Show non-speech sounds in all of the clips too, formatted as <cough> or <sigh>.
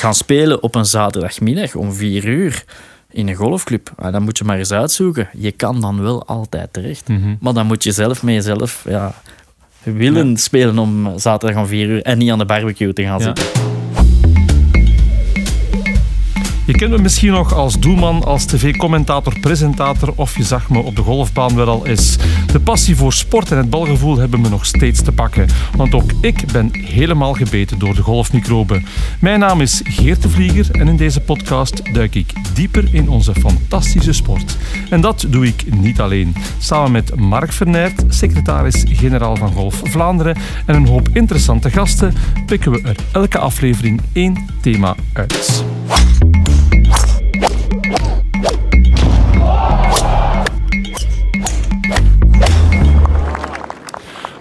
gaan spelen op een zaterdagmiddag om vier uur in een golfclub, ah, dan moet je maar eens uitzoeken. Je kan dan wel altijd terecht. Mhm. Maar dan moet je zelf met jezelf ja, willen spelen om zaterdag om vier uur en niet aan de barbecue te gaan zitten. Je kent me misschien nog als doelman, als tv-commentator, presentator of je zag me op de golfbaan wel al eens. De passie voor sport en het balgevoel hebben me nog steeds te pakken. Want ook ik ben helemaal gebeten door de golfmicroben. Mijn naam is Geert de Vlieger en in deze podcast duik ik dieper in onze fantastische sport. En dat doe ik niet alleen. Samen met Mark Vernert, secretaris-generaal van Golf Vlaanderen en een hoop interessante gasten pikken we er elke aflevering één thema uit.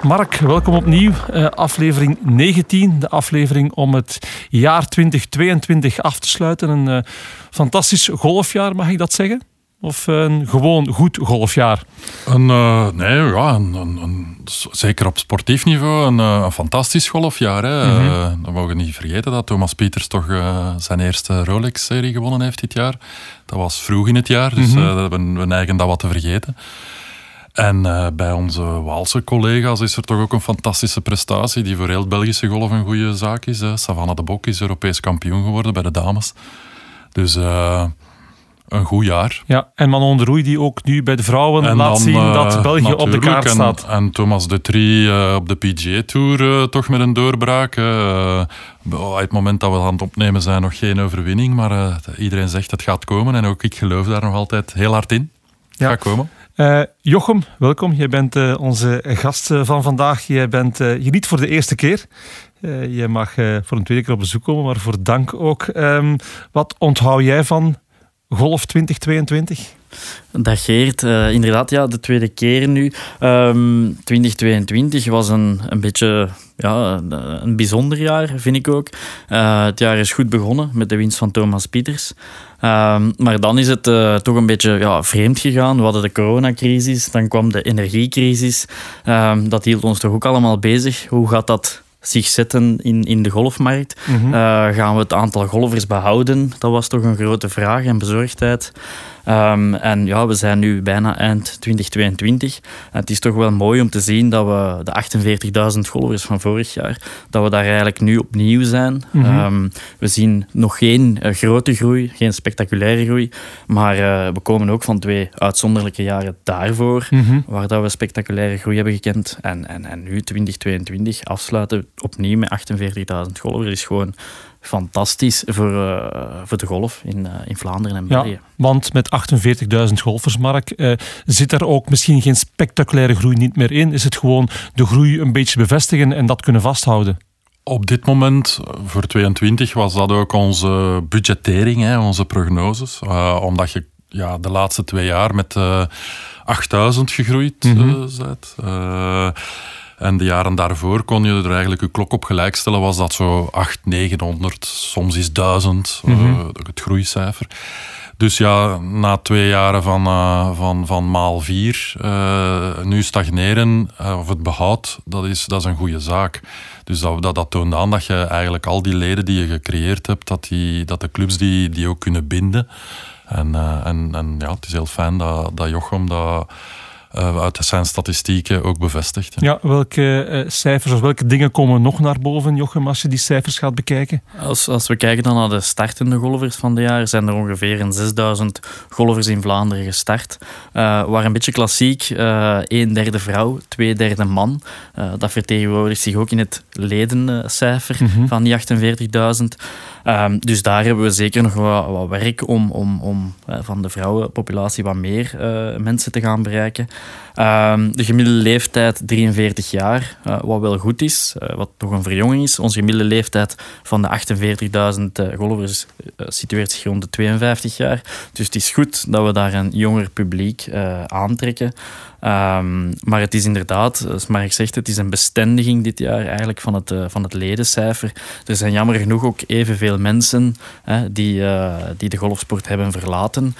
Mark, welkom opnieuw. Eh, aflevering 19, de aflevering om het jaar 2022 af te sluiten. Een eh, fantastisch golfjaar, mag ik dat zeggen? Of een gewoon goed golfjaar? Een, eh, nee, ja, een, een, zeker op sportief niveau een, eh, een fantastisch golfjaar. Hè. Eh, we mogen niet vergeten dat Thomas Pieters toch zijn eerste Rolex-serie gewonnen heeft dit jaar. Dat was vroeg in het jaar, dus Mhm. we, we neigen dat wat te vergeten. En bij onze Waalse collega's is er toch ook een fantastische prestatie die voor heel het Belgische golf een goede zaak is. Hè. Savannah de Bok is Europees kampioen geworden bij de dames. Dus een goed jaar. Ja, en Manon de Roei die ook nu bij de vrouwen laat dan, zien eh, dat België op de kaart staat. En, Thomas de Trie eh, op de PGA Tour eh, toch met een doorbraak. Oh, het moment dat we aan het opnemen zijn nog geen overwinning, maar iedereen zegt het gaat komen en ook ik geloof daar nog altijd heel hard in. Het Ja. gaat komen. Jochem, welkom. Jij bent onze gast van vandaag. Jij bent hier niet voor de eerste keer. Je mag voor een tweede keer op bezoek komen, maar voor dank ook. Ehm, wat onthoud jij van Golf 2022? Dag Geert, Eh, inderdaad ja, de tweede keer nu. Ehm 2022 was een, een beetje ja, een, een bijzonder jaar, vind ik ook. Eh, het jaar is goed begonnen met de winst van Thomas Pieters. Ehm, maar dan is het eh, toch een beetje ja, vreemd gegaan. We hadden de coronacrisis, dan kwam de energiecrisis. Ehm, dat hield ons toch ook allemaal bezig. Hoe gaat dat zich zetten in, in de golfmarkt? Mhm. Eh, gaan we het aantal golfers behouden? Dat was toch een grote vraag en bezorgdheid. Ehm, en ja, we zijn nu bijna eind 2022. En het is toch wel mooi om te zien dat we de 48.000 golfers van vorig jaar, dat we daar eigenlijk nu opnieuw zijn. Mhm. Ehm, we zien nog geen eh, grote groei, geen spectaculaire groei. Maar eh, we komen ook van twee uitzonderlijke jaren daarvoor Mhm. waar dat we spectaculaire groei hebben gekend. En, en, en nu, 2022, afsluiten opnieuw met 48.000 golfers is gewoon fantastisch voor, eh, voor de golf in, eh, in Vlaanderen en Ja, België. want met 48.000 golfers, Mark, eh, zit er ook misschien geen spectaculaire groei niet meer in? Is het gewoon de groei een beetje bevestigen en dat kunnen vasthouden? Op dit moment, voor 22, was dat ook onze budgettering, hè, onze prognoses. Eh, omdat je ja, de laatste twee jaar met eh 8000 gegroeid eh, Mhm. bent. En de jaren daarvoor kon je er eigenlijk je klok op gelijk stellen. Was dat zo 8, 900, soms is 1000, eh, Mhm. het groeicijfer. Dus ja, na twee jaren van, eh, van, van maal vier, eh, nu stagneren eh, of het behoud, dat is, dat is een goede zaak. Dus dat, dat, dat toont aan dat je eigenlijk al die leden die je gecreëerd hebt, dat, die, dat de clubs die, die ook kunnen binden. En, en, en ja, het is heel fijn dat, dat Jochem dat eh, uit zijn statistieken ook bevestigt. hè. Ja, welke eh, cijfers of welke dingen komen nog naar boven, Jochem, als je die cijfers gaat bekijken? Als, als we kijken dan naar de startende golfers van dit jaar, zijn er ongeveer een 6000 golfers in Vlaanderen gestart. Eh waar een beetje klassiek, eh een derde vrouw, twee derde man. Eh, dat vertegenwoordigt zich ook in het ledencijfer Mhm. van die 48.000. Ehm, dus daar hebben we zeker nog wat, wat werk om, om, om eh, van de vrouwenpopulatie wat meer eh, mensen te gaan bereiken. Ehm, de gemiddelde leeftijd 43 jaar, eh, wat wel goed is, eh, wat nog een verjonging is. Onze gemiddelde leeftijd van de 48.000 eh, golfers situeert zich rond de 52 jaar. Dus het is goed dat we daar een jonger publiek aantrekken. Ehm, maar het is inderdaad, zoals Mark zegt, het is een bestendiging dit jaar eigenlijk van het, van het ledencijfer. Er zijn jammer genoeg ook evenveel mensen die, die de golfsport hebben verlaten.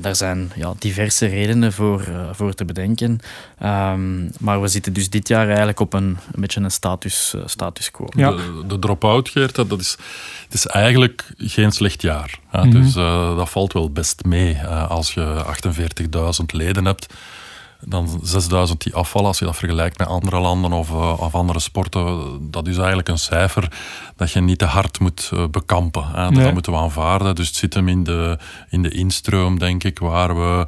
Daar zijn ja, diverse redenen voor, voor te bedenken. Ehm, maar we zitten dus dit jaar eigenlijk op een, een beetje een status, status quo. Ja. De, de drop-out, Geert, dat is, het is eigenlijk geen slecht jaar. Mhm. Dus dat valt wel best mee als je 48.000 leden hebt dan 6000 die afvallen, als je dat vergelijkt met andere landen of, uh, of andere sporten, dat is eigenlijk een cijfer dat je niet te hard moet uh, bekampen. Hè. Dat moeten we aanvaarden. Dus het zit hem in de, in de instroom, denk ik, waar we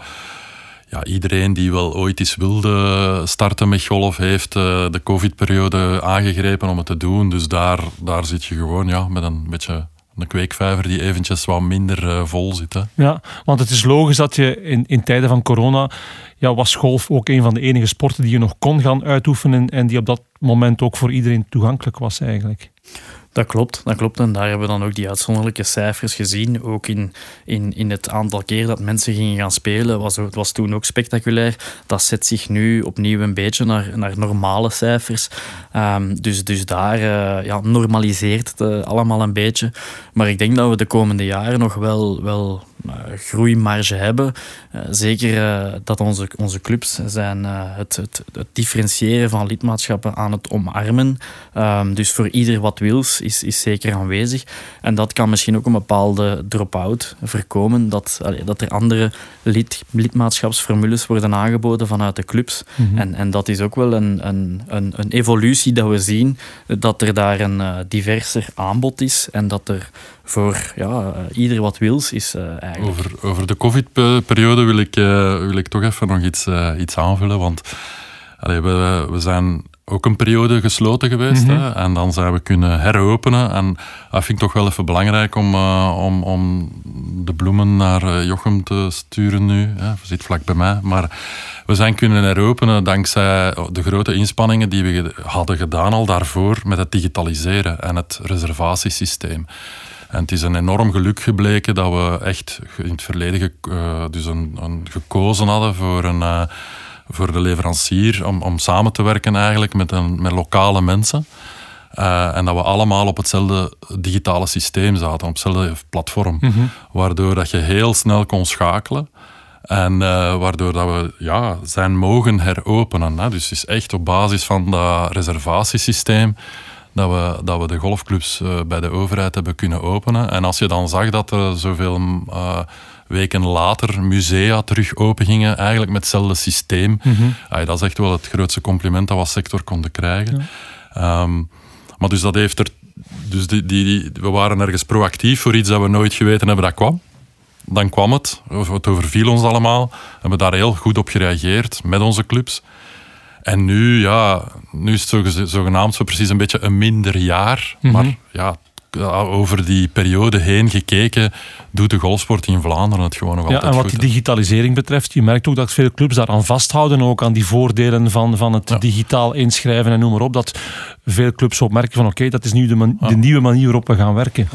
ja, iedereen die wel ooit eens wilde starten met golf, heeft uh, de COVID-periode aangegrepen om het te doen. Dus daar, daar zit je gewoon ja, met een beetje een kweekvijver die eventjes wat minder uh, vol zit. Hè. Ja, want het is logisch dat je in, in tijden van corona ja, was golf ook een van de enige sporten die je nog kon gaan uitoefenen en die op dat moment ook voor iedereen toegankelijk was eigenlijk. Dat klopt, dat klopt. En daar hebben we dan ook die uitzonderlijke cijfers gezien. Ook in, in, in het aantal keer dat mensen gingen gaan spelen, was, het was toen ook spectaculair. Dat zet zich nu opnieuw een beetje naar, naar normale cijfers. Um, dus, dus daar uh, ja, normaliseert het uh, allemaal een beetje. Maar ik denk dat we de komende jaren nog wel, wel uh, groeimarge hebben. zeker dat onze, onze clubs zijn het, het, het differentiëren van lidmaatschappen aan het omarmen. Um, dus voor ieder wat wils is, is zeker aanwezig. En dat kan misschien ook een bepaalde drop-out voorkomen. Dat, dat er andere lid, lidmaatschapsformules worden aangeboden vanuit de clubs. Mhm. en, en dat is ook wel een, een, een, een, evolutie dat we zien. Dat er daar een uh, diverser aanbod is. En dat er voor ja, ieder wat wils is uh, eigenlijk. Over, over de covid-periode wil ik, wil ik toch even nog iets, iets aanvullen. Want allee, we, we zijn ook een periode gesloten geweest. Mhm. hè? En dan zijn we kunnen heropenen. En dat vind ik toch wel even belangrijk om, uh, om, om de bloemen naar uh, Jochem te sturen nu. Hè? Zit vlak bij mij. Maar we zijn kunnen heropenen dankzij de grote inspanningen die we hadden gedaan al daarvoor met het digitaliseren en het reservatiesysteem. En het is een enorm geluk gebleken dat we echt in het verleden uh, dus een, een gekozen hadden voor een voor de leverancier om, om samen te werken eigenlijk met, een, met lokale mensen. Uh, en dat we allemaal op hetzelfde digitale systeem zaten, op hetzelfde platform. Mhm. Waardoor dat je heel snel kon schakelen. En uh, waardoor dat we ja, zijn mogen heropenen. Hè. Dus het is echt op basis van dat reservatiesysteem dat we, dat we de golfclubs uh, bij de overheid hebben kunnen openen. En als je dan zag dat er zoveel weken later musea terug open gingen, eigenlijk met hetzelfde systeem. Mm dat is echt wel het grootste compliment dat we als sector konden krijgen. Ehm, maar dus dat heeft er. Dus die, die, we waren ergens proactief voor iets dat we nooit geweten hebben dat kwam. Dan kwam het, het overviel ons allemaal. We hebben daar heel goed op gereageerd met onze clubs. En nu, ja, nu is het zogenaamd zo precies een beetje een minder jaar. Mhm. Maar ja, over die periode heen gekeken, doet de golfsport in Vlaanderen het gewoon nog ja, altijd En wat die digitalisering betreft, je merkt ook dat veel clubs daaraan vasthouden, ook aan die voordelen van, van het digitaal inschrijven en noem maar op. Dat veel clubs opmerken van oké, dat is nu de, de, nieuwe manier waarop we gaan werken.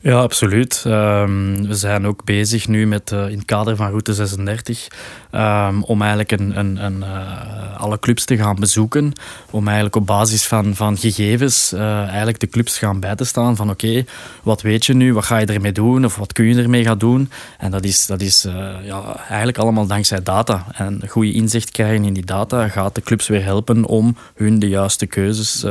Ja, absoluut. Ehm, we zijn ook bezig nu met, uh, in het kader van Route 36 ehm, om eigenlijk een, een, een uh, alle clubs te gaan bezoeken. Om eigenlijk op basis van, van gegevens uh, eigenlijk de clubs gaan bij te staan van oké, wat weet je nu, wat ga je ermee doen of wat kun je ermee gaan doen. En dat is, dat is ja, eigenlijk allemaal dankzij data. En goede inzicht krijgen in die data gaat de clubs weer helpen om hun de juiste keuzes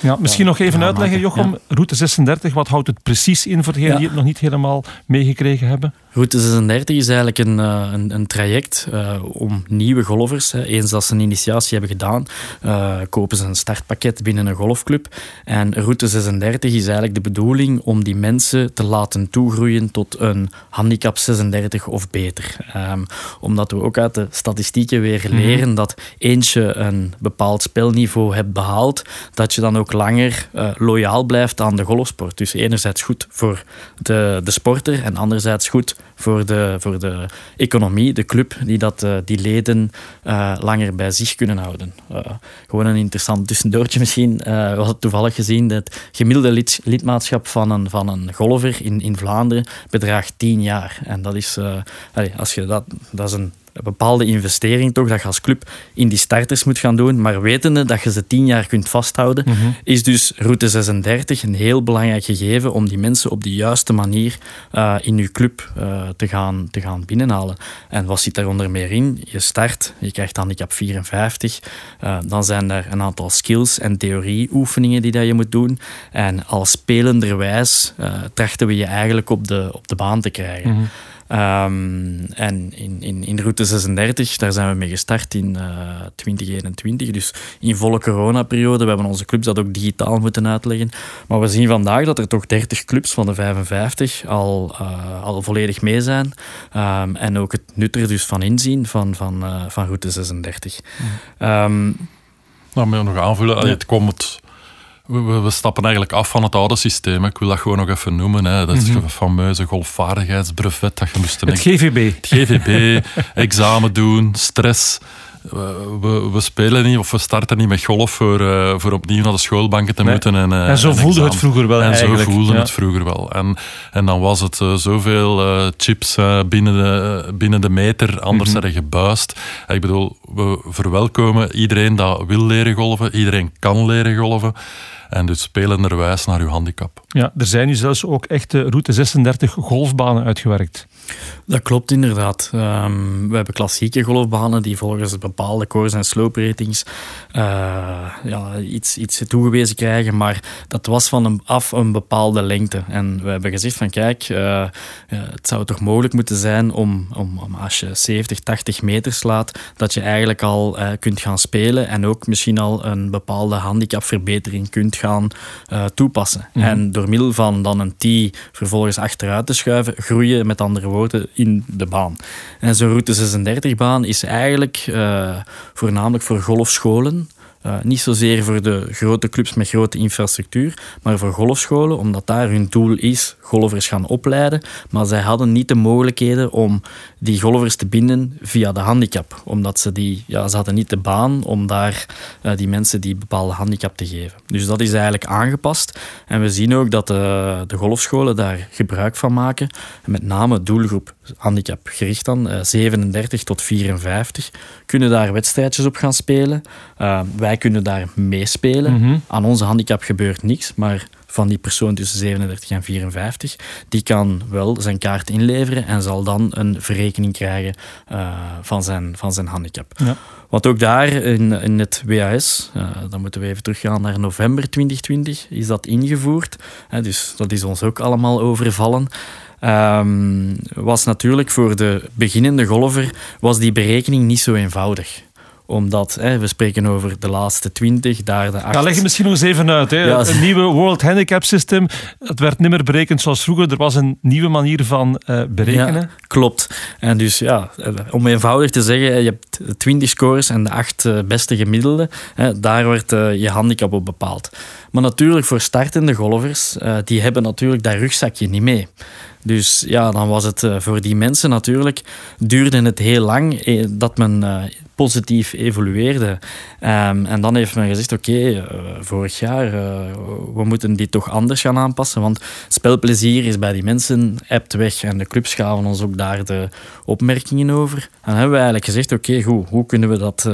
ja, misschien nog even uitleggen, Jochem. Route 36, wat houdt het precies in voor degenen die het nog niet helemaal meegekregen hebben? Route 36 is eigenlijk een, eh, een, een traject uh, om nieuwe golfers, hè, eens dat ze een initiatie hebben gedaan, uh, kopen ze een startpakket binnen een golfclub. En Route 36 is eigenlijk de bedoeling om die mensen te laten toegroeien tot een handicap 36 of beter. Um, omdat we ook uit de statistieken weer mhm. leren dat eentje een bepaald spelniveau hebt behaald, dat je dan ook langer loyaal blijft aan de golfsport. Dus enerzijds goed voor de, de sporter en anderzijds goed voor de, voor de economie, de club, die dat, uh, die leden uh, langer bij zich kunnen houden. Uh, gewoon een interessant tussendoortje misschien. we hadden toevallig gezien dat het gemiddelde lid, lidmaatschap van een, van een golfer in, in Vlaanderen bedraagt 10 jaar. En dat is, als je dat, dat is een een bepaalde investering toch dat je als club in die starters moet gaan doen. Maar wetende dat je ze tien jaar kunt vasthouden, Mhm. is dus route 36 een heel belangrijk gegeven om die mensen op de juiste manier eh, in je club eh, te, gaan, te gaan binnenhalen. En wat zit daaronder meer in? Je start, je krijgt handicap 54. eh, dan zijn er een aantal skills en theorieoefeningen die dat je moet doen. En als spelenderwijs trachten we je eigenlijk op de, op de baan te krijgen. Mhm. Ehm, en in, in, in route 36, daar zijn we mee gestart in eh 2021. Dus in volle coronaperiode. We hebben onze clubs dat ook digitaal moeten uitleggen. Maar we zien vandaag dat er toch 30 clubs van de 55 al, eh, al volledig mee zijn. Ehm, en ook het nut er dus van inzien van, van, eh, van route 36. Ehm, Nou, moet je nog aanvullen. Ja. Het komt we, we, stappen eigenlijk af van het oude systeem. Ik wil dat gewoon nog even noemen. Hè. Dat is Mhm. fameuze golfvaardigheidsbrevet dat je moest Het GVB. het GVB, <laughs> examen doen, stress. We, spelen niet of we starten niet met golf voor, eh, voor opnieuw naar de schoolbanken te Nee. moeten. En, eh, En zo voelde het vroeger wel En eigenlijk. zo voelde Ja. het vroeger wel. En, en dan was het eh, zoveel chips binnen, de, binnen de meter, anders mm je gebuist. Ik bedoel, we verwelkomen iedereen dat wil leren golven. Iedereen kan leren golven. En dus spelenderwijs naar uw handicap. Ja, er zijn nu zelfs ook echte route 36 golfbanen uitgewerkt. Dat klopt inderdaad. Ehm, we hebben klassieke golfbanen die volgens bepaalde course- en sloopratings eh, ja, iets, iets toegewezen krijgen, maar dat was van een, af een bepaalde lengte. En we hebben gezegd van kijk, eh, eh, het zou toch mogelijk moeten zijn om, om, om als je 70, 80 meter slaat, dat je eigenlijk al eh, kunt gaan spelen en ook misschien al een bepaalde handicapverbetering kunt gaan eh, toepassen. Mhm. En door middel van dan een tee vervolgens achteruit te schuiven, groeien met andere woorden in de baan. En zo'n route 36-baan is eigenlijk eh, voornamelijk voor golfscholen. Eh, niet zozeer voor de grote clubs met grote infrastructuur, maar voor golfscholen, omdat daar hun doel is golfers gaan opleiden. Maar zij hadden niet de mogelijkheden om die golfers te binden via de handicap. Omdat ze die, ja, ze hadden niet de baan om daar eh, die mensen die bepaalde handicap te geven. Dus dat is eigenlijk aangepast. En we zien ook dat de, de golfscholen daar gebruik van maken. En met name doelgroep handicap gericht dan, eh, 37 tot 54, kunnen daar wedstrijdjes op gaan spelen. Eh, wij kunnen daar meespelen. Mhm. Aan onze handicap gebeurt niks, maar van die persoon tussen 37 en 54, die kan wel zijn kaart inleveren en zal dan een verrekening krijgen eh, van, zijn, van zijn handicap. Ja. Want ook daar in, in het WAS, eh, dan moeten we even teruggaan naar november 2020, is dat ingevoerd. Dus dat is ons ook allemaal overvallen. Ehm, was natuurlijk voor de beginnende golfer was die berekening niet zo eenvoudig omdat hè, we spreken over de laatste 20, daar de 8. Ja, leg je misschien nog eens even uit. Hè. Ja. Een nieuwe World Handicap System. Het werd niet meer berekend zoals vroeger. Er was een nieuwe manier van eh, berekenen. Ja, klopt. En dus ja, eh, om eenvoudig te zeggen, je hebt 20 scores en de acht eh, beste gemiddelde. Hè, daar wordt je handicap op bepaald. Maar natuurlijk voor startende golfers, eh, die hebben natuurlijk dat rugzakje niet mee. Dus ja, dan was het eh, voor die mensen natuurlijk, duurde het heel lang eh, dat men eh, positief evolueerde. Ehm, en dan heeft men gezegd, oké, vorig jaar, eh, we moeten dit toch anders gaan aanpassen, want spelplezier is bij die mensen ebt weg en de clubs gaven ons ook daar de opmerkingen over. En dan hebben we eigenlijk gezegd, oké, goed, hoe kunnen we dat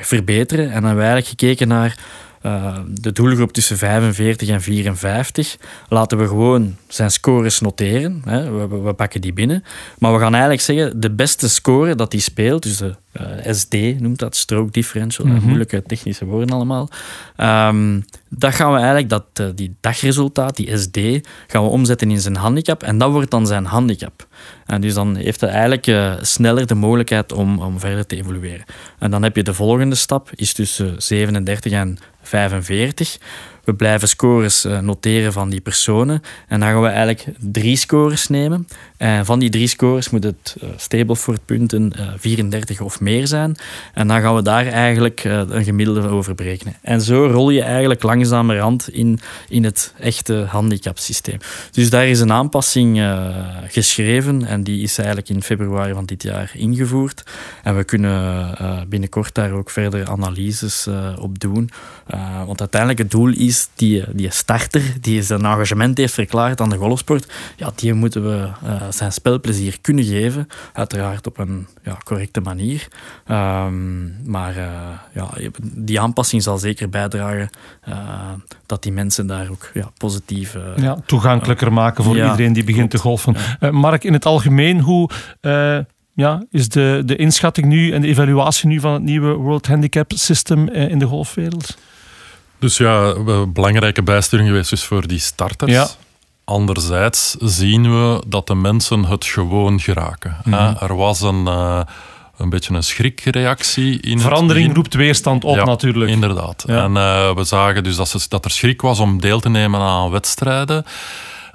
verbeteren? En dan hebben we eigenlijk gekeken naar uh, de doelgroep tussen 45 en 54. Laten we gewoon zijn scores noteren. Hè. We, we, pakken die binnen. Maar we gaan eigenlijk zeggen, de beste score dat hij speelt, dus de uh, SD noemt dat, stroke differential, mm -hmm. moeilijke technische woorden allemaal. Um, dat gaan we eigenlijk, dat, uh, die dagresultaat, die SD, gaan we omzetten in zijn handicap. En dat wordt dan zijn handicap. En dus dan heeft hij eigenlijk uh, sneller de mogelijkheid om, om verder te evolueren. En dan heb je de volgende stap, is tussen 37 en 45. We blijven scores uh, noteren van die personen. En dan gaan we eigenlijk drie scores nemen. En van die drie scores moet het uh, Stableford punten uh, 34 of meer zijn. En dan gaan we daar eigenlijk een gemiddelde over berekenen. En zo rol je eigenlijk langzamerhand in, in het echte handicapsysteem. Dus daar is een aanpassing geschreven. En die is eigenlijk in februari van dit jaar ingevoerd. En we kunnen binnenkort daar ook verder analyses op doen. want uiteindelijk het doel is is die, die starter, die zijn engagement heeft verklaard aan de golfsport, ja, die moeten we uh, zijn spelplezier kunnen geven. Uiteraard op een ja, correcte manier. Um, maar uh, ja, die aanpassing zal zeker bijdragen uh, dat die mensen daar ook ja, positief... ja, toegankelijker maken voor iedereen die begint te golfen. Mark, in het algemeen, hoe ja, is de, de inschatting nu en de evaluatie nu van het nieuwe World Handicap System in de golfwereld? Dus ja, belangrijke bijsturing geweest dus voor die starters. Ja. Anderzijds zien we dat de mensen het gewoon geraken. Mhm. Er was een, uh, een beetje een schrikreactie. In Verandering roept weerstand op ja, natuurlijk. Inderdaad. En uh, we zagen dus dat, ze, dat er schrik was om deel te nemen aan wedstrijden.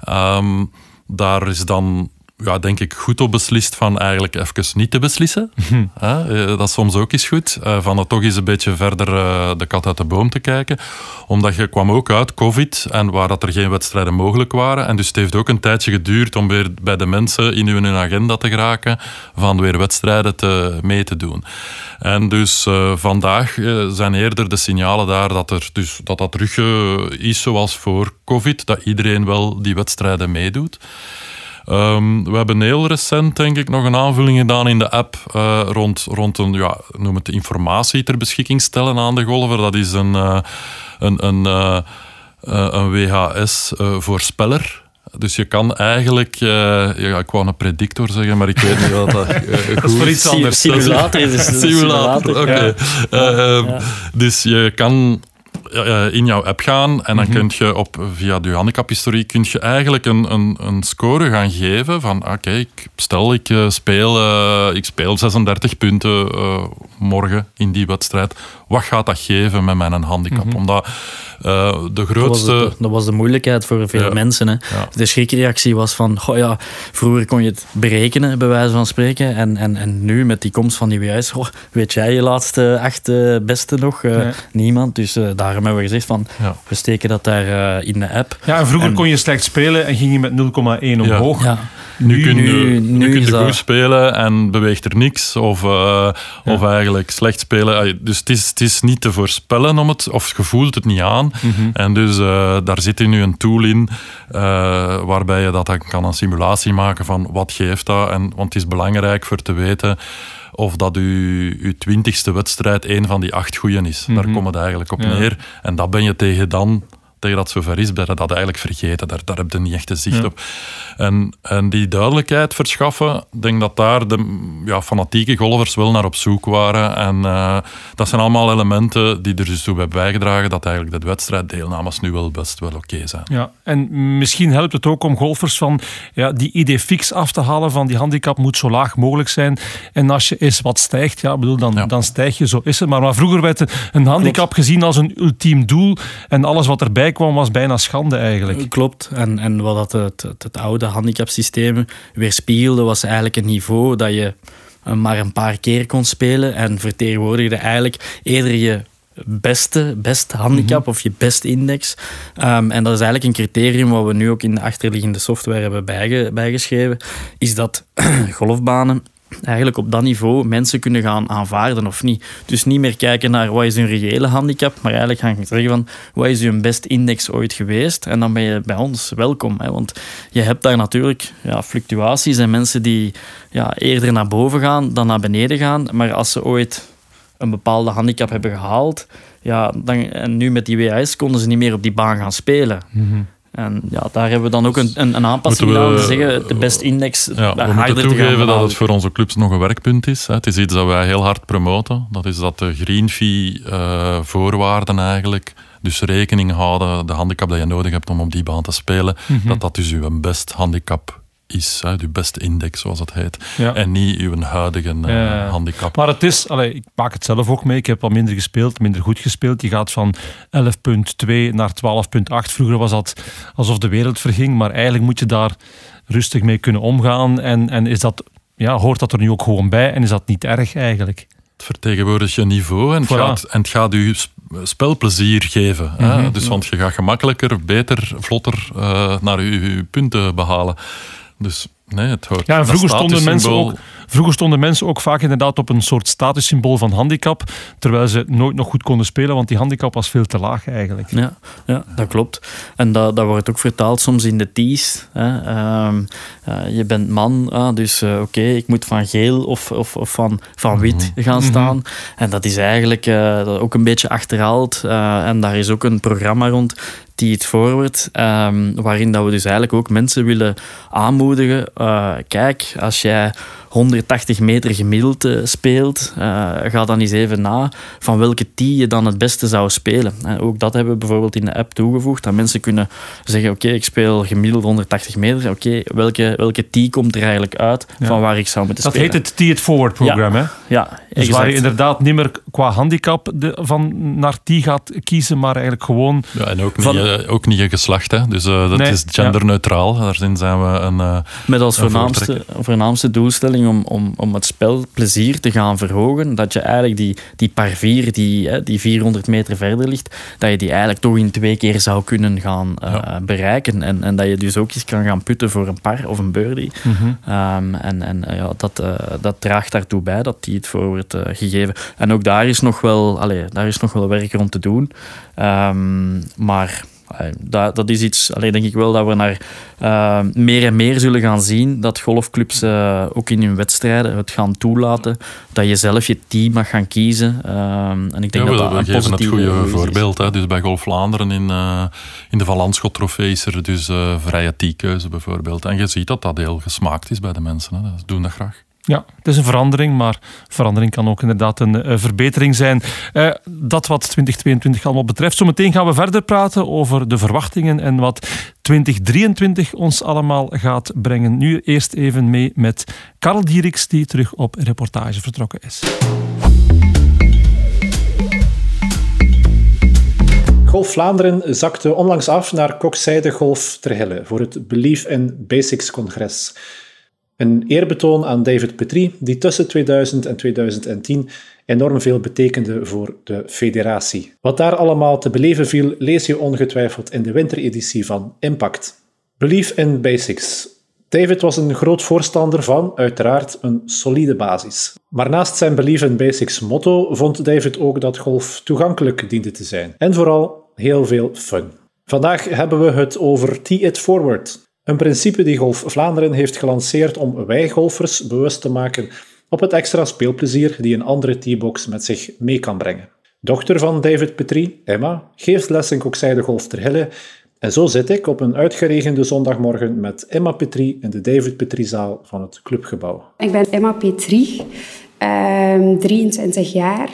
Um, daar is dan ja, denk ik, goed op beslist van eigenlijk even niet te beslissen. <laughs> Eh, dat is soms ook eens goed. Uh, van het toch eens een beetje verder uh, de kat uit de boom te kijken. Omdat je kwam ook uit COVID en waar dat er geen wedstrijden mogelijk waren. En dus het heeft ook een tijdje geduurd om weer bij de mensen in hun agenda te geraken van weer wedstrijden te, mee te doen. En dus vandaag zijn eerder de signalen daar dat er, dus, dat, dat terug is zoals voor COVID. Dat iedereen wel die wedstrijden meedoet. Um, we hebben heel recent, denk ik, nog een aanvulling gedaan in de app uh, rond, rond een, ja, noem het informatie ter beschikking stellen aan de golfer. Dat is een, uh, een, een, uh, een WHS-voorspeller. Dus je kan eigenlijk, uh, ja, ik wou een predictor zeggen, maar ik weet niet wat dat, uh, <laughs> dat is voor iets anders. <laughs> Simulator is het. Simulator, oké. Okay. Ja. Uh, ja. Dus je kan uh, in jouw app gaan en dan mm kun je op, via je handicaphistorie kun je eigenlijk een, een, een score gaan geven van oké, okay, stel ik uh, speel, uh, ik speel 36 punten morgen in die wedstrijd. Wat gaat dat geven met mijn handicap? Mm Omdat uh, de grootste... Dat was de, dat was de, moeilijkheid voor veel mensen. Hè. De schrikreactie was van, oh ja, vroeger kon je het berekenen, bij wijze van spreken. En, en, en nu met die komst van die WS, oh, weet jij je laatste acht beste nog? Uh, Niemand. Dus uh, daarom hebben we gezegd van, we steken dat daar in de app. Ja, en vroeger kon je slecht spelen en ging je met 0,1 omhoog. Ja. Nu, kun je, nu, kun je goed spelen en beweegt er niks. Of, of eigenlijk slecht spelen. Dus het is, het is niet te voorspellen om het, of je voelt het niet aan. Mhm. En dus uh, daar zit nu een tool in uh, waarbij je dat dan kan een simulatie maken van wat geeft dat. En, want het is belangrijk voor te weten of dat uw, twintigste wedstrijd een van die acht goeien is. Daar mhm. komt het eigenlijk op neer. En dat ben je tegen dan tegen dat zover is, ben je dat eigenlijk vergeten. Daar, daar heb je niet echt een zicht op. En, en die duidelijkheid verschaffen, ik denk dat daar de ja, fanatieke golfers wel naar op zoek waren. En uh, dat zijn allemaal elementen die er dus toe hebben bijgedragen dat eigenlijk de wedstrijddeelnames nu wel best wel oké zijn. Ja, en misschien helpt het ook om golfers van ja, die idee fix af te halen van die handicap moet zo laag mogelijk zijn. En als je eens wat stijgt, ja, bedoel, dan, ja. dan stijg je, zo is het. Maar, maar vroeger werd een handicap gezien als een ultiem doel en alles wat erbij kwam was bijna schande eigenlijk. Klopt. En, en wat dat het, het, het oude handicapsysteem weerspiegelde, was eigenlijk een niveau dat je maar een paar keer kon spelen en vertegenwoordigde eigenlijk eerder je beste, best handicap mhm. of je best index. Um, en dat is eigenlijk een criterium wat we nu ook in de achterliggende software hebben bijge, bijgeschreven, is dat <clears throat> golfbanen eigenlijk op dat niveau mensen kunnen gaan aanvaarden of niet. Dus niet meer kijken naar wat is hun reële handicap, maar eigenlijk gaan zeggen van wat is hun best index ooit geweest en dan ben je bij ons welkom. Hè? Want je hebt daar natuurlijk ja, fluctuaties en mensen die ja, eerder naar boven gaan dan naar beneden gaan, maar als ze ooit een bepaalde handicap hebben gehaald, ja, dan, en nu met die WAS konden ze niet meer op die baan gaan spelen. Mm en ja, daar hebben we dan ook een, een, een aanpassing gedaan. Te zeggen, de best index ja, We moeten toegeven dat het voor onze clubs nog een werkpunt is. Het is iets dat wij heel hard promoten. Dat is dat de green fee uh, voorwaarden eigenlijk dus rekening houden, de handicap dat je nodig hebt om op die baan te spelen, mhm. dat dat dus uw best handicap is, hè, uw beste index, zoals het heet. En niet uw huidige uh, handicap. Maar het is, ik maak het zelf ook mee, ik heb wat minder gespeeld, minder goed gespeeld. Je gaat van 11.2 naar 12.8. Vroeger was dat alsof de wereld verging, maar eigenlijk moet je daar rustig mee kunnen omgaan. En, en is dat, ja, hoort dat er nu ook gewoon bij en is dat niet erg eigenlijk? Het vertegenwoordigt je niveau en het, gaat, en het gaat u spelplezier geven. hè? Mhm. Dus, want je gaat gemakkelijker, beter, vlotter uh, naar je, je punten behalen. Dus nee, het hoort. Ja, en vroeger stonden mensen ook Vroeger stonden mensen ook vaak inderdaad op een soort statussymbool van handicap, terwijl ze nooit nog goed konden spelen, want die handicap was veel te laag eigenlijk. Ja, ja dat klopt. En dat, dat wordt ook vertaald soms in de T's. Hè. Ehm, eh, je bent man, ah, dus uh, oké, ik moet van geel of, of, of van, van wit Mhm. gaan staan. En dat is eigenlijk eh, dat ook een beetje achterhaald. Eh, en daar is ook een programma rond, die het Forward, waarin dat we dus eigenlijk ook mensen willen aanmoedigen. eh, kijk, als jij 180 meter gemiddeld eh, speelt, eh, ga dan eens even na van welke tee je dan het beste zou spelen. En ook dat hebben we bijvoorbeeld in de app toegevoegd, dat mensen kunnen zeggen, oké, ik speel gemiddeld 180 meter, oké, welke, welke tee komt er eigenlijk uit Ja. van waar ik zou moeten Dat spelen. heet het Tee It Forward programma. hè? Ja, Dus exact. waar je inderdaad niet meer qua handicap de, van naar T gaat kiezen, maar eigenlijk gewoon Ja, en ook niet, Van- eh, ook niet je geslacht. Hè. Dus eh, dat Nee, is genderneutraal. Daarin zijn we een... eh, Met als een voornaamste, voornaamste doelstelling om, om, om het spelplezier te gaan verhogen. Dat je eigenlijk die, die par 4 die, hè, die 400 meter verder ligt, dat je die eigenlijk toch in twee keer zou kunnen gaan Ja. bereiken. En, en dat je dus ook eens kan gaan putten voor een par of een birdie. Ehm, en en ja, dat, dat draagt daartoe bij dat die het voor wordt eh, gegeven. En ook daar is nog wel, allee, daar is nog wel werk rond te doen. Ehm, maar allee, dat, dat is iets, allee, denk ik wel dat we naar eh, meer en meer zullen gaan zien. Dat golfclubs eh, ook in hun wedstrijden het gaan toelaten. Dat je zelf je team mag gaan kiezen. Ehm, en ik denk ja, dat we, dat we geven het goede voorbeeld. Hè. Dus bij Golf Vlaanderen in, eh, in de Valanschot trofee is er dus eh, vrije teekeuze bijvoorbeeld. En je ziet dat dat heel gesmaakt is bij de mensen. Hè. Ze doen dat graag. Ja, het is een verandering, maar verandering kan ook inderdaad een eh, verbetering zijn. Eh, dat wat 2022 allemaal betreft. Zometeen gaan we verder praten over de verwachtingen en wat 2023 ons allemaal gaat brengen. Nu eerst even mee met Karel Dieriks, die terug op reportage vertrokken is. Golf Vlaanderen zakte onlangs af naar Kokzijde Golf Terhille voor het Belief in Basics congres. Een eerbetoon aan David Petrie, die tussen 2000 en 2010 enorm veel betekende voor de federatie. Wat daar allemaal te beleven viel, lees je ongetwijfeld in de wintereditie van Impact. Belief in Basics. David was een groot voorstander van, uiteraard, een solide basis. Maar naast zijn Believe in Basics motto vond David ook dat golf toegankelijk diende te zijn. En vooral heel veel fun. Vandaag hebben we het over Tee It Forward. Een principe die Golf Vlaanderen heeft gelanceerd om wij golfers bewust te maken op het extra speelplezier die een andere teebox met zich mee kan brengen. Dochter van David Petrie, Emma, geeft les in Kokzijde Golf ter Hille en zo zit ik op een uitgeregende zondagmorgen met Emma Petrie in de David Petriezaal van het clubgebouw. Ik ben Emma Petrie, ehm 23 jaar.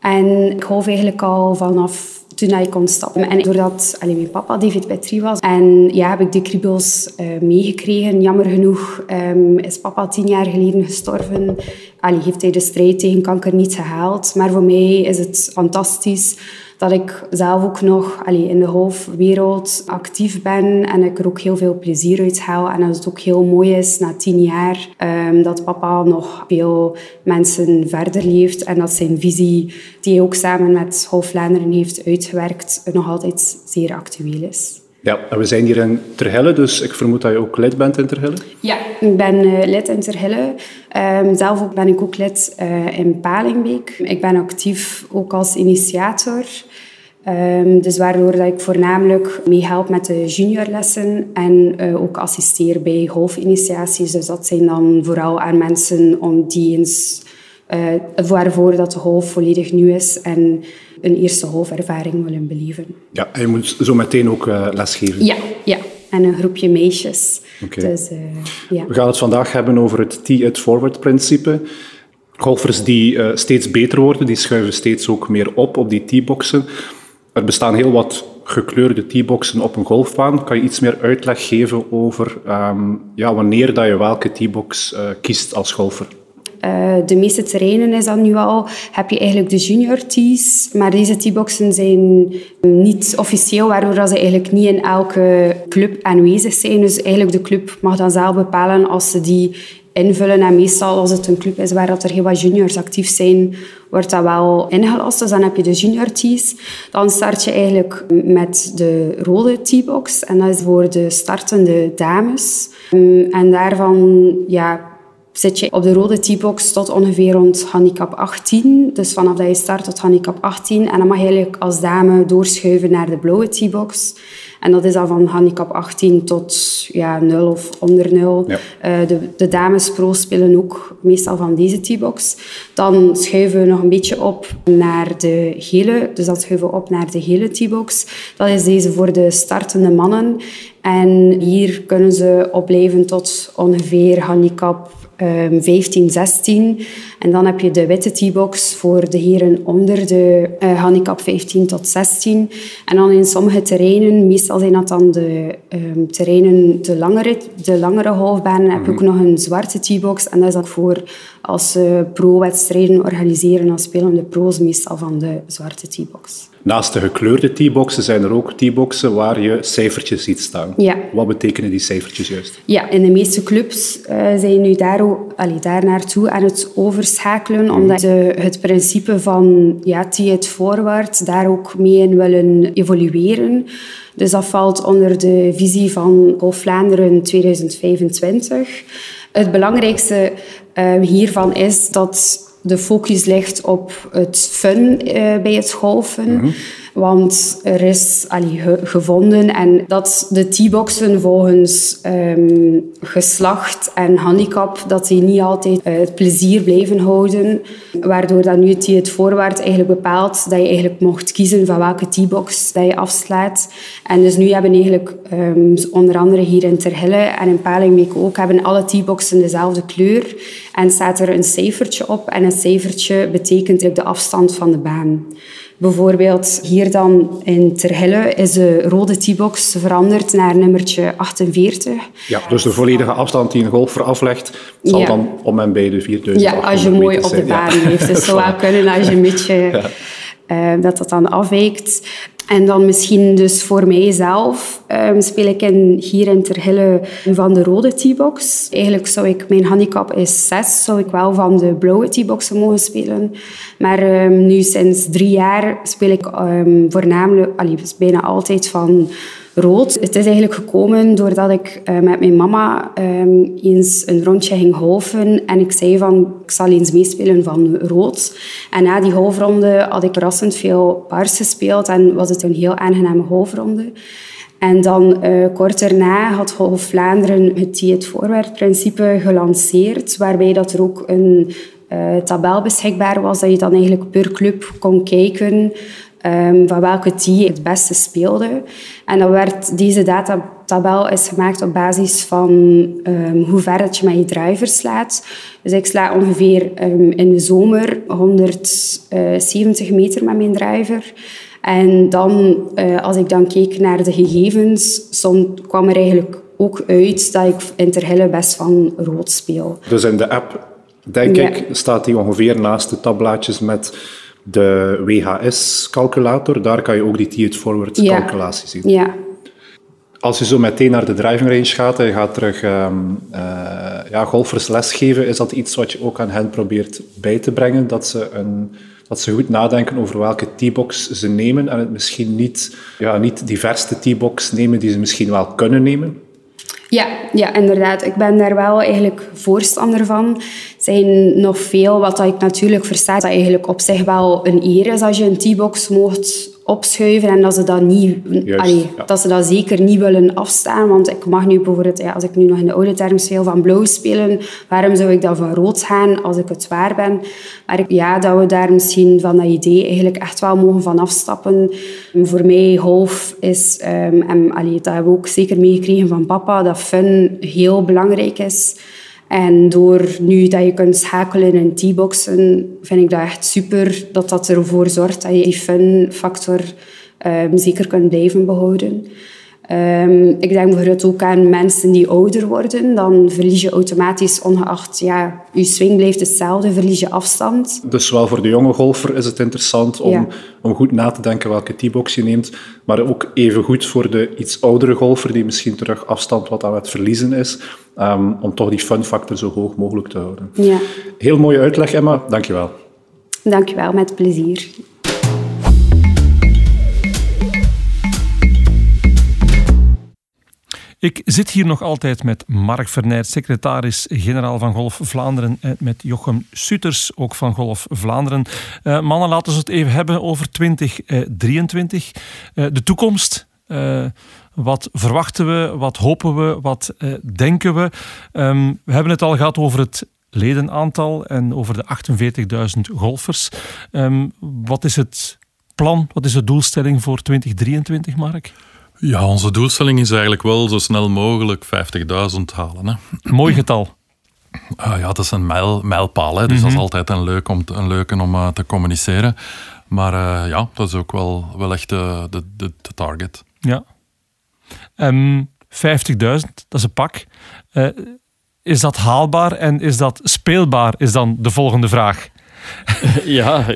En ik golf eigenlijk al vanaf toen ik kon stappen. En doordat allee, mijn papa David Petrie was, en ja, heb ik de kriebels eh, meegekregen. Jammer genoeg ehm, is papa tien jaar geleden gestorven. Allee, heeft hij de strijd tegen kanker niet gehaald. Maar voor mij is het fantastisch dat ik zelf ook nog allee, in de golfwereld actief ben en ik er ook heel veel plezier uit haal. En dat het ook heel mooi is na tien jaar ehm, dat papa nog veel mensen verder leeft en dat zijn visie, die hij ook samen met Golf heeft uitgewerkt, nog altijd zeer actueel is. Ja, en we zijn hier in Terhille, dus ik vermoed dat je ook lid bent in Terhille. Ja, ik ben eh, lid in Terhille. Ehm, zelf ook ben ik ook lid eh, in Palingbeek. Ik ben actief ook als initiator. Ehm, dus waardoor dat ik voornamelijk meehelp met de juniorlessen en eh, ook assisteer bij golfinitiaties. Dus dat zijn dan vooral aan mensen om die eens, waarvoor dat de golf volledig nieuw is en een eerste golfervaring willen beleven. Ja, en je moet zo meteen ook uh, lesgeven. Ja, ja, en een groepje meisjes. Dus, uh, ja. We gaan het vandaag hebben over het tee-it-forward-principe. Golfers die uh, steeds beter worden, die schuiven steeds ook meer op op die teeboxen. Er bestaan heel wat gekleurde teeboxen op een golfbaan. Kan je iets meer uitleg geven over um, ja, wanneer dat je welke teebox uh, kiest als golfer? Uh, de meeste terreinen is dat nu al, heb je eigenlijk de junior tees, maar deze teeboxen zijn niet officieel, waardoor dat ze eigenlijk niet in elke club aanwezig zijn. Dus eigenlijk de club mag dan zelf bepalen als ze die invullen. En meestal als het een club is waar dat er heel wat juniors actief zijn, wordt dat wel ingelast. Dus dan heb je de junior tees. Dan start je eigenlijk met de rode teebox. En dat is voor de startende dames. En daarvan ja, zit je op de rode T-box tot ongeveer rond handicap 18. Dus vanaf dat je start tot handicap 18. En dan mag je eigenlijk als dame doorschuiven naar de blauwe T-box. En dat is dan van handicap 18 tot ja, 0 of onder 0. Ja. Eh, de, de dames pro spelen ook meestal van deze T-box. Dan schuiven we nog een beetje op naar de gele. Dus dan schuiven we op naar de gele T-box. Dat is deze voor de startende mannen. En hier kunnen ze opblijven tot ongeveer handicap um, 15, 16. En dan heb je de witte T-box voor de heren onder de uh, handicap 15 tot 16. En dan in sommige terreinen, meestal zijn dat dan de um, terreinen, de langere, de langere halfbanen, heb je ook nog een zwarte T-box. En dat is dan voor als ze pro-wedstrijden organiseren, dan spelen de pro's meestal van de zwarte T-box. Naast de gekleurde T-boxen zijn er ook T-boxen waar je cijfertjes ziet staan. Ja. Wat betekenen die cijfertjes juist? Ja, in de meeste clubs uh, zijn nu daar, allee, daar naartoe aan het overschakelen, omdat ze het principe van ja, het forward daar ook mee in willen evolueren. Dus dat valt onder de visie van Golf Vlaanderen 2025. Het belangrijkste uh, hiervan is dat de focus ligt op het fun uh, bij het golfen. -hmm. Want er is allee, gevonden en dat de T-boxen volgens um, geslacht en handicap, dat die niet altijd uh, het plezier blijven houden. Waardoor dat nu het voorwaarts eigenlijk bepaalt dat je eigenlijk mocht kiezen van welke T-box dat je afslaat. En dus nu hebben eigenlijk um, onder andere hier in Terhille en in Palingbeek ook, hebben alle T-boxen dezelfde kleur. En staat er een cijfertje op en een cijfertje betekent de afstand van de baan. Bijvoorbeeld hier dan in Terhille is de rode T-box veranderd naar nummertje 48. Ja, dus de volledige afstand die een golfer aflegt, zal Ja. dan om en bij de 4000 Ja, als je mooi op de baan heeft. Dus <laughs> het zou wel kunnen als je een beetje... eh, dat dat dan afwijkt. En dan misschien dus voor mijzelf ehm, speel ik in, hier in Terhille van de rode T-box. Eigenlijk zou ik, mijn handicap is 6, zou ik wel van de blauwe T-boxen mogen spelen. Maar ehm, nu sinds drie jaar speel ik ehm, voornamelijk, allee, bijna altijd van rood. Het is eigenlijk gekomen doordat ik uh, met mijn mama eens een rondje ging golfen en ik zei van ik zal eens meespelen van rood. En na die golfronde had ik verrassend veel paars gespeeld en was het een heel aangename golfronde. En dan uh, kort daarna had Golf Vlaanderen het het voorwaartprincipe gelanceerd, waarbij dat er ook een uh, tabel beschikbaar was dat je dan eigenlijk per club kon kijken Um, van welke tee het beste speelde. En dan werd deze datatabel is gemaakt op basis van um, hoe ver dat je met je driver slaat. Dus ik sla ongeveer um, in de zomer 170 meter met mijn driver. En dan, uh, als ik dan keek naar de gegevens, kwam er eigenlijk ook uit dat ik in Terhille best van rood speel. Dus in de app, denk ja. ik, staat die ongeveer naast de tabblaadjes met de WHS-calculator. Daar kan je ook die tee forward-calculatie zien. Ja. Als je zo meteen naar de driving range gaat en je gaat terug um, uh, ja, golfers lesgeven, is dat iets wat je ook aan hen probeert bij te brengen? Dat ze, een, dat ze goed nadenken over welke T-box ze nemen en het misschien niet, ja, niet die verste T-box nemen die ze misschien wel kunnen nemen? Ja, ja, inderdaad. Ik ben daar wel eigenlijk voorstander van. Er zijn nog veel wat ik natuurlijk versta, dat eigenlijk op zich wel een eer is als je een T-box mocht opschuiven en dat ze dat niet, Juist, allee, ja. dat ze dat zeker niet willen afstaan. Want ik mag nu bijvoorbeeld, ja, als ik nu nog in de oude term speel, van blauw spelen, waarom zou ik dan van rood gaan als ik het waar ben? Maar ja, dat we daar misschien van dat idee eigenlijk echt wel mogen van afstappen. Voor mij, golf is, um, en allee, dat hebben we ook zeker meegekregen van papa, dat fun heel belangrijk is. En door nu dat je kunt schakelen in T-boxen, vind ik dat echt super dat dat ervoor zorgt dat je die fun-factor um, zeker kunt blijven behouden. Um, ik denk bijvoorbeeld ook aan mensen die ouder worden. Dan verlies je automatisch, ongeacht ja, je swing blijft hetzelfde, verlies je afstand. Dus wel voor de jonge golfer is het interessant om, Ja. om goed na te denken welke T-box je neemt. Maar ook even goed voor de iets oudere golfer die misschien terug afstand wat aan het verliezen is. um, om toch die fun-factor zo hoog mogelijk te houden. Ja, Heel mooie uitleg, Emma. Dankjewel. dankjewel, met plezier. Ik zit hier nog altijd met Mark Vernijt, secretaris-generaal van Golf Vlaanderen. En met Jochem Suters, ook van Golf Vlaanderen. Uh, mannen, laten we het even hebben over 2023. Uh, de toekomst. Wat verwachten we? Wat hopen we? Wat denken we? Um, we hebben het al gehad over het ledenaantal en over de 48.000 golfers. Um, wat is het plan? Wat is de doelstelling voor 2023, Mark? Ja, onze doelstelling is eigenlijk wel zo snel mogelijk 50.000 halen. Hè. Mooi getal. Uh, ja, dat is een mijl, mijlpaal. Hè. Dus mm -hmm. dat is mhm. altijd een, leuk om, een leuke om uh, te communiceren. Maar uh, ja, dat is ook wel, wel echt de, de, de target. Ja. Um, 50.000, dat is een pak. is dat haalbaar en is dat speelbaar, is dan de volgende vraag. <laughs> ja,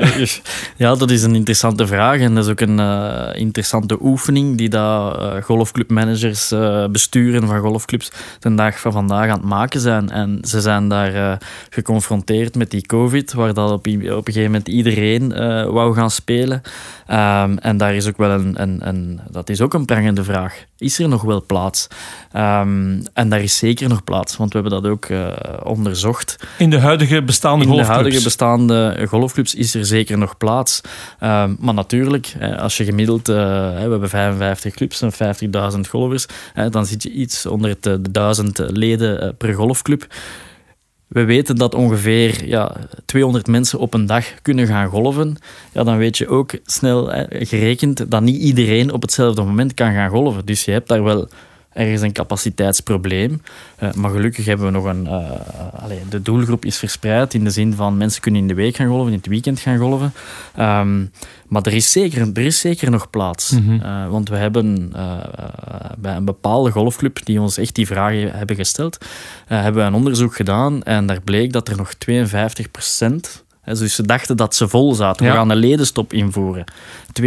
ja, dat is een interessante vraag. En dat is ook een uh, interessante oefening die dat, uh, golfclubmanagers, uh, besturen van golfclubs, ten dag van vandaag aan het maken zijn. En ze zijn daar geconfronteerd met die COVID, waar dat op, op een gegeven moment iedereen wou gaan spelen. Um, en daar is ook wel een, een, een, dat is ook een prangende vraag. Is er nog wel plaats? Um, en daar is zeker nog plaats, want we hebben dat ook onderzocht. In de huidige bestaande golfclubs? In de huidige bestaande golfclubs is er zeker nog plaats. Ehm, maar natuurlijk, als je gemiddeld, uh, we hebben 55 clubs en 50.000 golfers, dan zit je iets onder de 1000 leden eh, per golfclub. We weten dat ongeveer ja, 200 mensen op een dag kunnen gaan golven. Ja, dan weet je ook snel gerekend dat niet iedereen op hetzelfde moment kan gaan golven. Dus je hebt daar wel er is een capaciteitsprobleem. Uh, maar gelukkig hebben we nog een. Uh, allez, de doelgroep is verspreid in de zin van mensen kunnen in de week gaan golven, in het weekend gaan golven. Um, maar er is zeker, er is zeker nog plaats. Mm -hmm. uh, want we hebben bij een bepaalde golfclub die ons echt die vragen hebben gesteld, hebben we een onderzoek gedaan en daar bleek dat er nog 52 procent dus ze dachten dat ze vol zaten. We gaan een ledenstop invoeren. 52%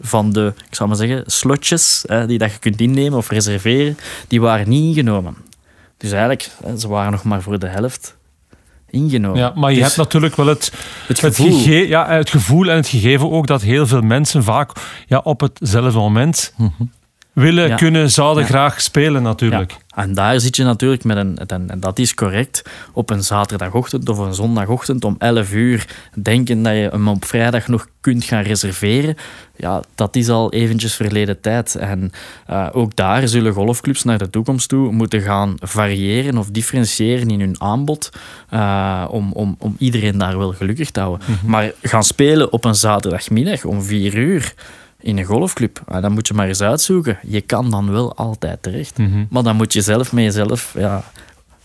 van de, ik zou maar zeggen, slotjes die dat je kunt innemen of reserveren, die waren niet ingenomen. Dus eigenlijk, ze waren nog maar voor de helft ingenomen. Ja, maar je dus hebt natuurlijk wel het, het, gevoel. Het, ja, het gevoel en het gegeven ook dat heel veel mensen vaak ja, op hetzelfde moment mm -hmm willen, ja. kunnen, zouden ja. graag spelen natuurlijk. Ja. En daar zit je natuurlijk met een, en dat is correct, op een zaterdagochtend of een zondagochtend om 11 uur denken dat je hem op vrijdag nog kunt gaan reserveren. Ja, dat is al eventjes verleden tijd. En uh, ook daar zullen golfclubs naar de toekomst toe moeten gaan variëren of differentiëren in hun aanbod uh, om, om, om iedereen daar wel gelukkig te houden. Mm -hmm. Maar gaan spelen op een zaterdagmiddag om 4 uur in een golfclub. Ah, dan moet je maar eens uitzoeken. Je kan dan wel altijd terecht. Mhm. Maar dan moet je zelf met jezelf ja,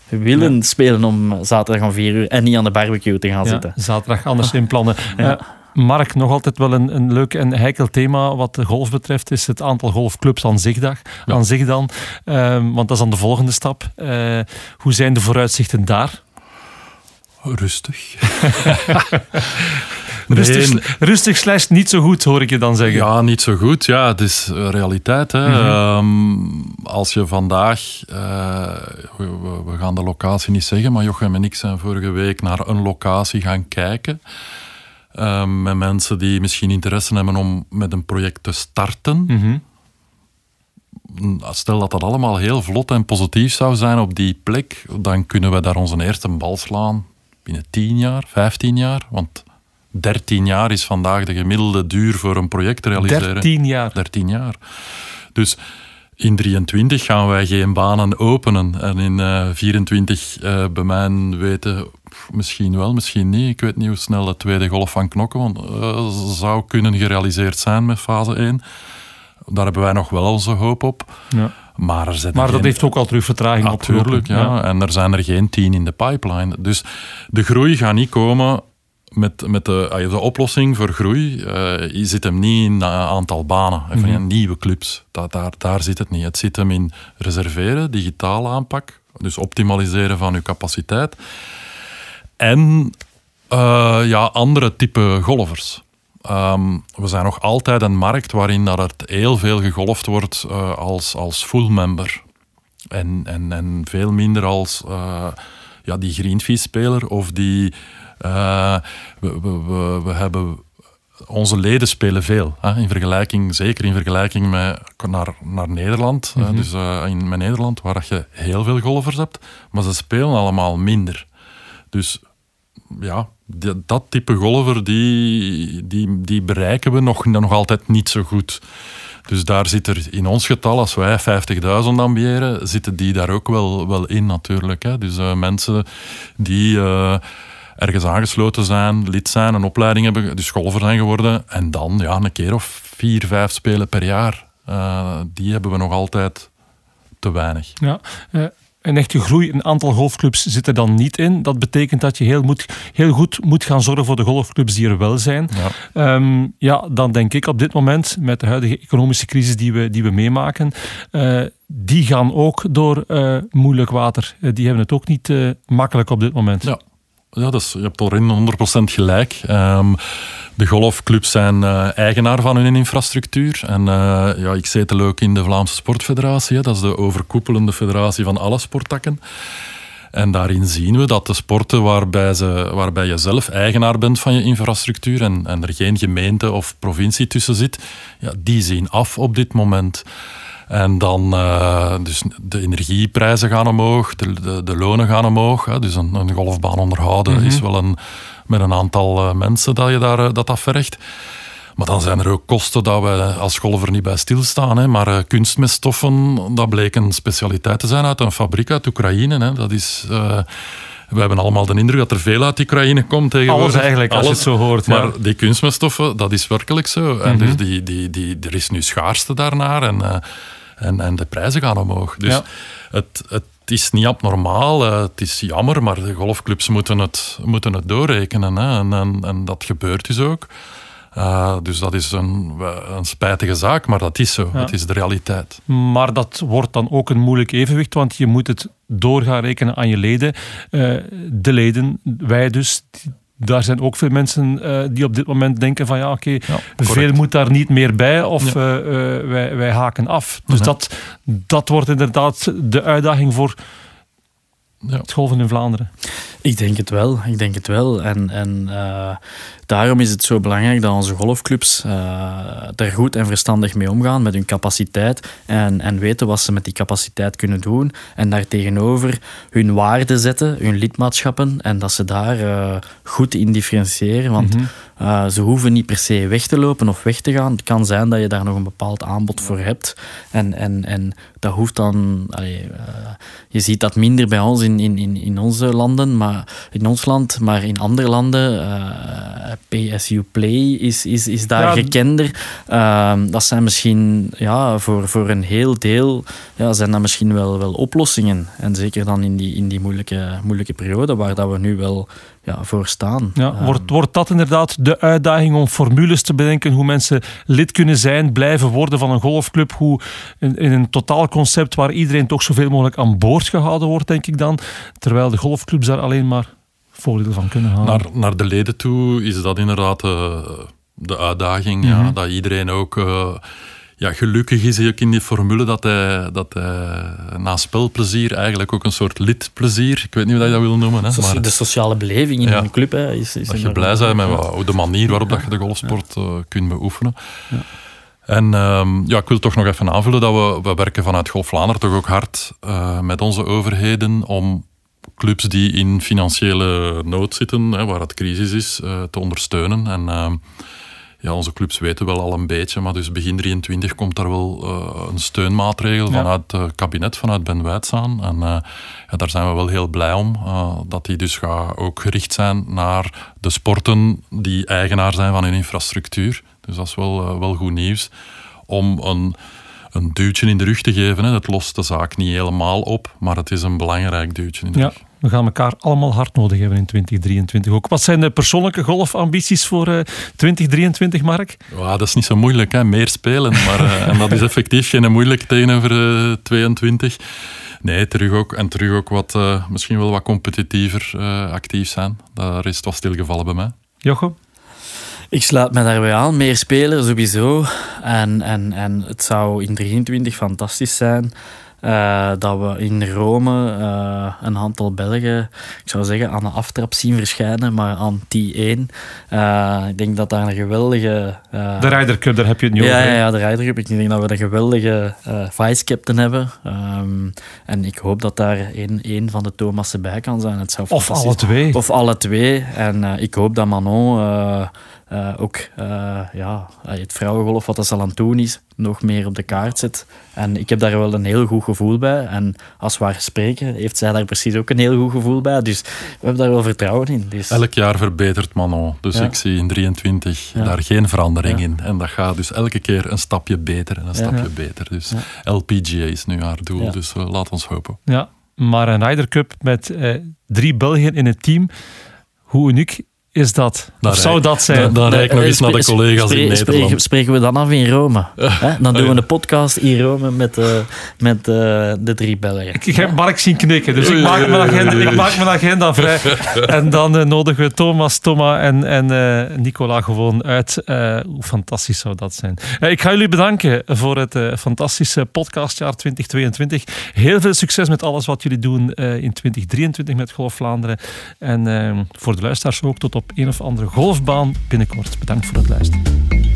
willen spelen om zaterdag om vier uur en niet aan de barbecue te gaan ja, zitten. Zaterdag anders inplannen. Ja. Uh, Mark, nog altijd wel een, een leuk en heikel thema wat de golf betreft, is het aantal golfclubs aan zich, dag, ja. aan zich dan. Uh, want dat is dan de volgende stap. Uh, hoe zijn de vooruitzichten daar? Rustig. <laughs> Rustig, nee. rustig slash niet zo goed, hoor ik je dan zeggen. Ja, niet zo goed. Ja, het is realiteit. Hè. -hmm. um, als je vandaag... Uh, we, we, gaan de locatie niet zeggen, maar Jochem en ik zijn vorige week naar een locatie gaan kijken. Um, met mensen die misschien interesse hebben om met een project te starten. -hmm. Stel dat dat allemaal heel vlot en positief zou zijn op die plek, dan kunnen we daar onze eerste bal slaan binnen 10 jaar, 15 jaar. Want 13 jaar is vandaag de gemiddelde duur voor een project te realiseren. 13 jaar. 13 jaar. Dus in 23 gaan wij geen banen openen. En in uh, 24 uh, bij mij weten, misschien wel, misschien niet. Ik weet niet hoe snel de tweede golf van Knokken want, uh, zou kunnen gerealiseerd zijn met fase 1. Daar hebben wij nog wel onze hoop op. Ja. Maar, er maar dat heeft ook al terug vertraging op. Natuurlijk, ja. ja. En er zijn er geen tien in de pipeline. Dus de groei gaat niet komen met, met de, de oplossing voor groei. Uh, je zit hem niet in een aantal banen, mm -hmm. in nieuwe clubs. Dat, daar, daar zit het niet. Het zit hem in reserveren, digitale aanpak. Dus optimaliseren van je capaciteit. En uh, ja, andere type golfers. Um, we zijn nog altijd een markt waarin dat het heel veel gegolfd wordt uh, als, als full member. En, en, en veel minder als ja, die greenfee-speler of die... Uh, we, we, we, we, hebben onze leden spelen veel. Hè, in vergelijking, zeker in vergelijking met naar, naar Nederland. Mhm. dus uh, in met Nederland, waar je heel veel golfers hebt, maar ze spelen allemaal minder. Dus ja, dat type golfer, die, die, die bereiken we nog, nog altijd niet zo goed. Dus daar zit er in ons getal, als wij 50.000 ambiëren, zitten die daar ook wel, wel in natuurlijk. Hè. Dus uh, mensen die uh, ergens aangesloten zijn, lid zijn, een opleiding hebben, dus golfer zijn geworden. En dan ja, een keer of vier, vijf spelen per jaar. Uh, die hebben we nog altijd te weinig. Ja, een echte groei, een aantal golfclubs zit er dan niet in. Dat betekent dat je heel, moet, heel goed moet gaan zorgen voor de golfclubs die er wel zijn. Ja. Um, ja, dan denk ik op dit moment, met de huidige economische crisis die we, die we meemaken, uh, die gaan ook door uh, moeilijk water. Uh, die hebben het ook niet makkelijk op dit moment. Ja. Ja, dus je hebt erin 100% gelijk. Um, de golfclubs zijn uh, eigenaar van hun infrastructuur. En uh, ja, ik zetel ook in de Vlaamse Sportfederatie. Dat is de overkoepelende federatie van alle sporttakken. En daarin zien we dat de sporten waarbij, ze, waarbij je zelf eigenaar bent van je infrastructuur en, en er geen gemeente of provincie tussen zit, ja, die zien af op dit moment. En dan, uh, dus de energieprijzen gaan omhoog, de, de, de lonen gaan omhoog. Hè. Dus een, een golfbaan onderhouden mm-hmm. is wel een, met een aantal uh, mensen dat je daar, uh, dat afvergt. Maar dan zijn er ook kosten dat we als golfer niet bij stilstaan. Hè. Maar uh, kunstmeststoffen, dat bleken specialiteit te zijn uit een fabriek uit Oekraïne. Hè. Dat is... We hebben allemaal de indruk dat er veel uit Oekraïne komt tegenwoordig. Alles eigenlijk, als Alles. je het zo hoort. Maar ja. die kunstmeststoffen, dat is werkelijk zo. En dus die, die, die, er is nu schaarste daarnaar. En, en, en de prijzen gaan omhoog. Dus ja. het, het is niet abnormaal, uh, het is jammer, maar de golfclubs moeten het, moeten het doorrekenen. Hè. En, en, en dat gebeurt dus ook. Uh, dus dat is een, een, spijtige zaak, maar dat is zo. Ja. Het is de realiteit. Maar dat wordt dan ook een moeilijk evenwicht, want je moet het door gaan rekenen aan je leden. Uh, de leden, wij dus, daar zijn ook veel mensen uh, die op dit moment denken van ja oké, okay, ja, veel moet daar niet meer bij of ja. uh, uh, wij, wij, haken af. Dus ja. dat, dat wordt inderdaad de uitdaging voor het golven in Vlaanderen. Ik denk het wel, ik denk het wel. En, en daarom is het zo belangrijk dat onze golfclubs er goed en verstandig mee omgaan met hun capaciteit en, en weten wat ze met die capaciteit kunnen doen en daartegenover hun waarde zetten, hun lidmaatschappen en dat ze daar uh, goed in differentiëren. Want mm-hmm. Uh, ze hoeven niet per se weg te lopen of weg te gaan. Het kan zijn dat je daar nog een bepaald aanbod voor hebt en, en, en dat hoeft dan... Allee, uh, je ziet dat minder bij ons in, in, in onze landen, maar in ons land, maar in andere landen PSU Play is, is, is daar ja. gekender. Uh, dat zijn misschien ja, voor, voor een heel deel ja, zijn dat misschien wel, wel oplossingen. En zeker dan in die, in die moeilijke, moeilijke periode waar dat we nu wel ja, voor staan. Ja, wordt, wordt dat inderdaad de uitdaging om formules te bedenken hoe mensen lid kunnen zijn, blijven worden van een golfclub, hoe in, in een totaalconcept waar iedereen toch zoveel mogelijk aan boord gehouden wordt, denk ik dan, terwijl de golfclubs daar alleen maar voordeel van kunnen halen. Naar, naar de leden toe is dat inderdaad uh, de uitdaging. Ja, dat iedereen ook uh, ja, gelukkig is ook in die formule dat hij, dat hij na spelplezier eigenlijk ook een soort lidplezier, ik weet niet hoe je dat wil noemen. Hè, maar, de sociale beleving in ja, een club. Hè, is, is dat je blij bent met wat, de manier waarop ja. dat je de golfsport uh, kunt beoefenen. Ja. En um, ja, ik wil toch nog even aanvullen dat we, we werken vanuit Golf Vlaanderen toch ook hard uh, met onze overheden om clubs die in financiële nood zitten, hè, waar het crisis is, uh, te ondersteunen. En uh, ja, onze clubs weten wel al een beetje, maar dus begin 23 komt daar wel uh, een steunmaatregel ja. vanuit het kabinet, vanuit Ben Wijts aan. En ja, daar zijn we wel heel blij om, dat die dus gaat ook gericht zijn naar de sporten die eigenaar zijn van hun infrastructuur. Dus dat is wel, wel goed nieuws. Om een een duwtje in de rug te geven. Hè. Het lost de zaak niet helemaal op, maar het is een belangrijk duwtje in de ja. rug. We gaan elkaar allemaal hard nodig hebben in 2023 ook. Wat zijn de persoonlijke golfambities voor uh, 2023, Mark? Ja, dat is niet zo moeilijk, hè. meer spelen. Maar, uh, en dat is <laughs> effectief geen moeilijk tegenover uh, 22. Nee, terug ook, en terug ook wat, uh, misschien wel wat competitiever actief zijn. Daar is het wel stilgevallen bij mij. Jochem? Ik sluit me daarbij aan. Meer spelers sowieso. En, en, en het zou in 23 fantastisch zijn eh, dat we in Rome eh, een aantal Belgen, ik zou zeggen, aan de aftrap zien verschijnen, maar aan T1. Uh, ik denk dat daar een geweldige... de Ryder Cup, daar heb je het nu ja, over. Ja, ja, de Ryder Cup. Ik denk dat we een geweldige vice-captain hebben. Um, en ik hoop dat daar een, een van de Thomassen bij kan zijn. Het zou of alle twee. Of alle twee. En ik hoop dat Manon uh, ook uh, ja, het vrouwengolf, wat dat al aan het doen is, nog meer op de kaart zet. En ik heb daar wel een heel goed gevoel bij. En als we haar spreken, heeft zij daar precies ook een heel goed gevoel bij. Dus we hebben daar wel vertrouwen in. Dus... Elk jaar verbetert Manon. Dus ja. ik zie in 23 ja. daar geen verandering in. En dat gaat dus elke keer een stapje beter en een stapje beter. Dus LPGA is nu haar doel. Dus uh, laat ons hopen. Ja, maar een Ryder Cup met drie Belgen in het team. Hoe uniek is dat? Daar of zou dat zijn? Dan, dan rijd ik nog eens naar de collega's in Nederland. Spreken, spreken we dan af in Rome? <laughs> Hè? Dan doen we een podcast in Rome met, uh, met uh, de drie Belgen. Ik, ik heb Mark zien knikken, dus ik maak mijn agenda, ik maak mijn agenda vrij. <laughs> En dan uh, nodigen we Thomas, Thomas en, en Nicola gewoon uit. hoe fantastisch zou dat zijn. ik ga jullie bedanken voor het fantastische podcastjaar 2022. Heel veel succes met alles wat jullie doen in 2023 met Golf Vlaanderen. En voor de luisteraars ook tot op een of andere golfbaan binnenkort. Bedankt voor het luisteren.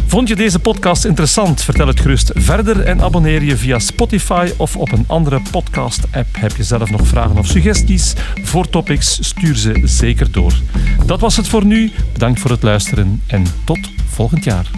Vond je deze podcast interessant? Vertel het gerust verder en abonneer je via Spotify of op een andere podcast-app. Heb je zelf nog vragen of suggesties voor topics? Stuur ze zeker door. Dat was het voor nu. Bedankt voor het luisteren en tot volgend jaar.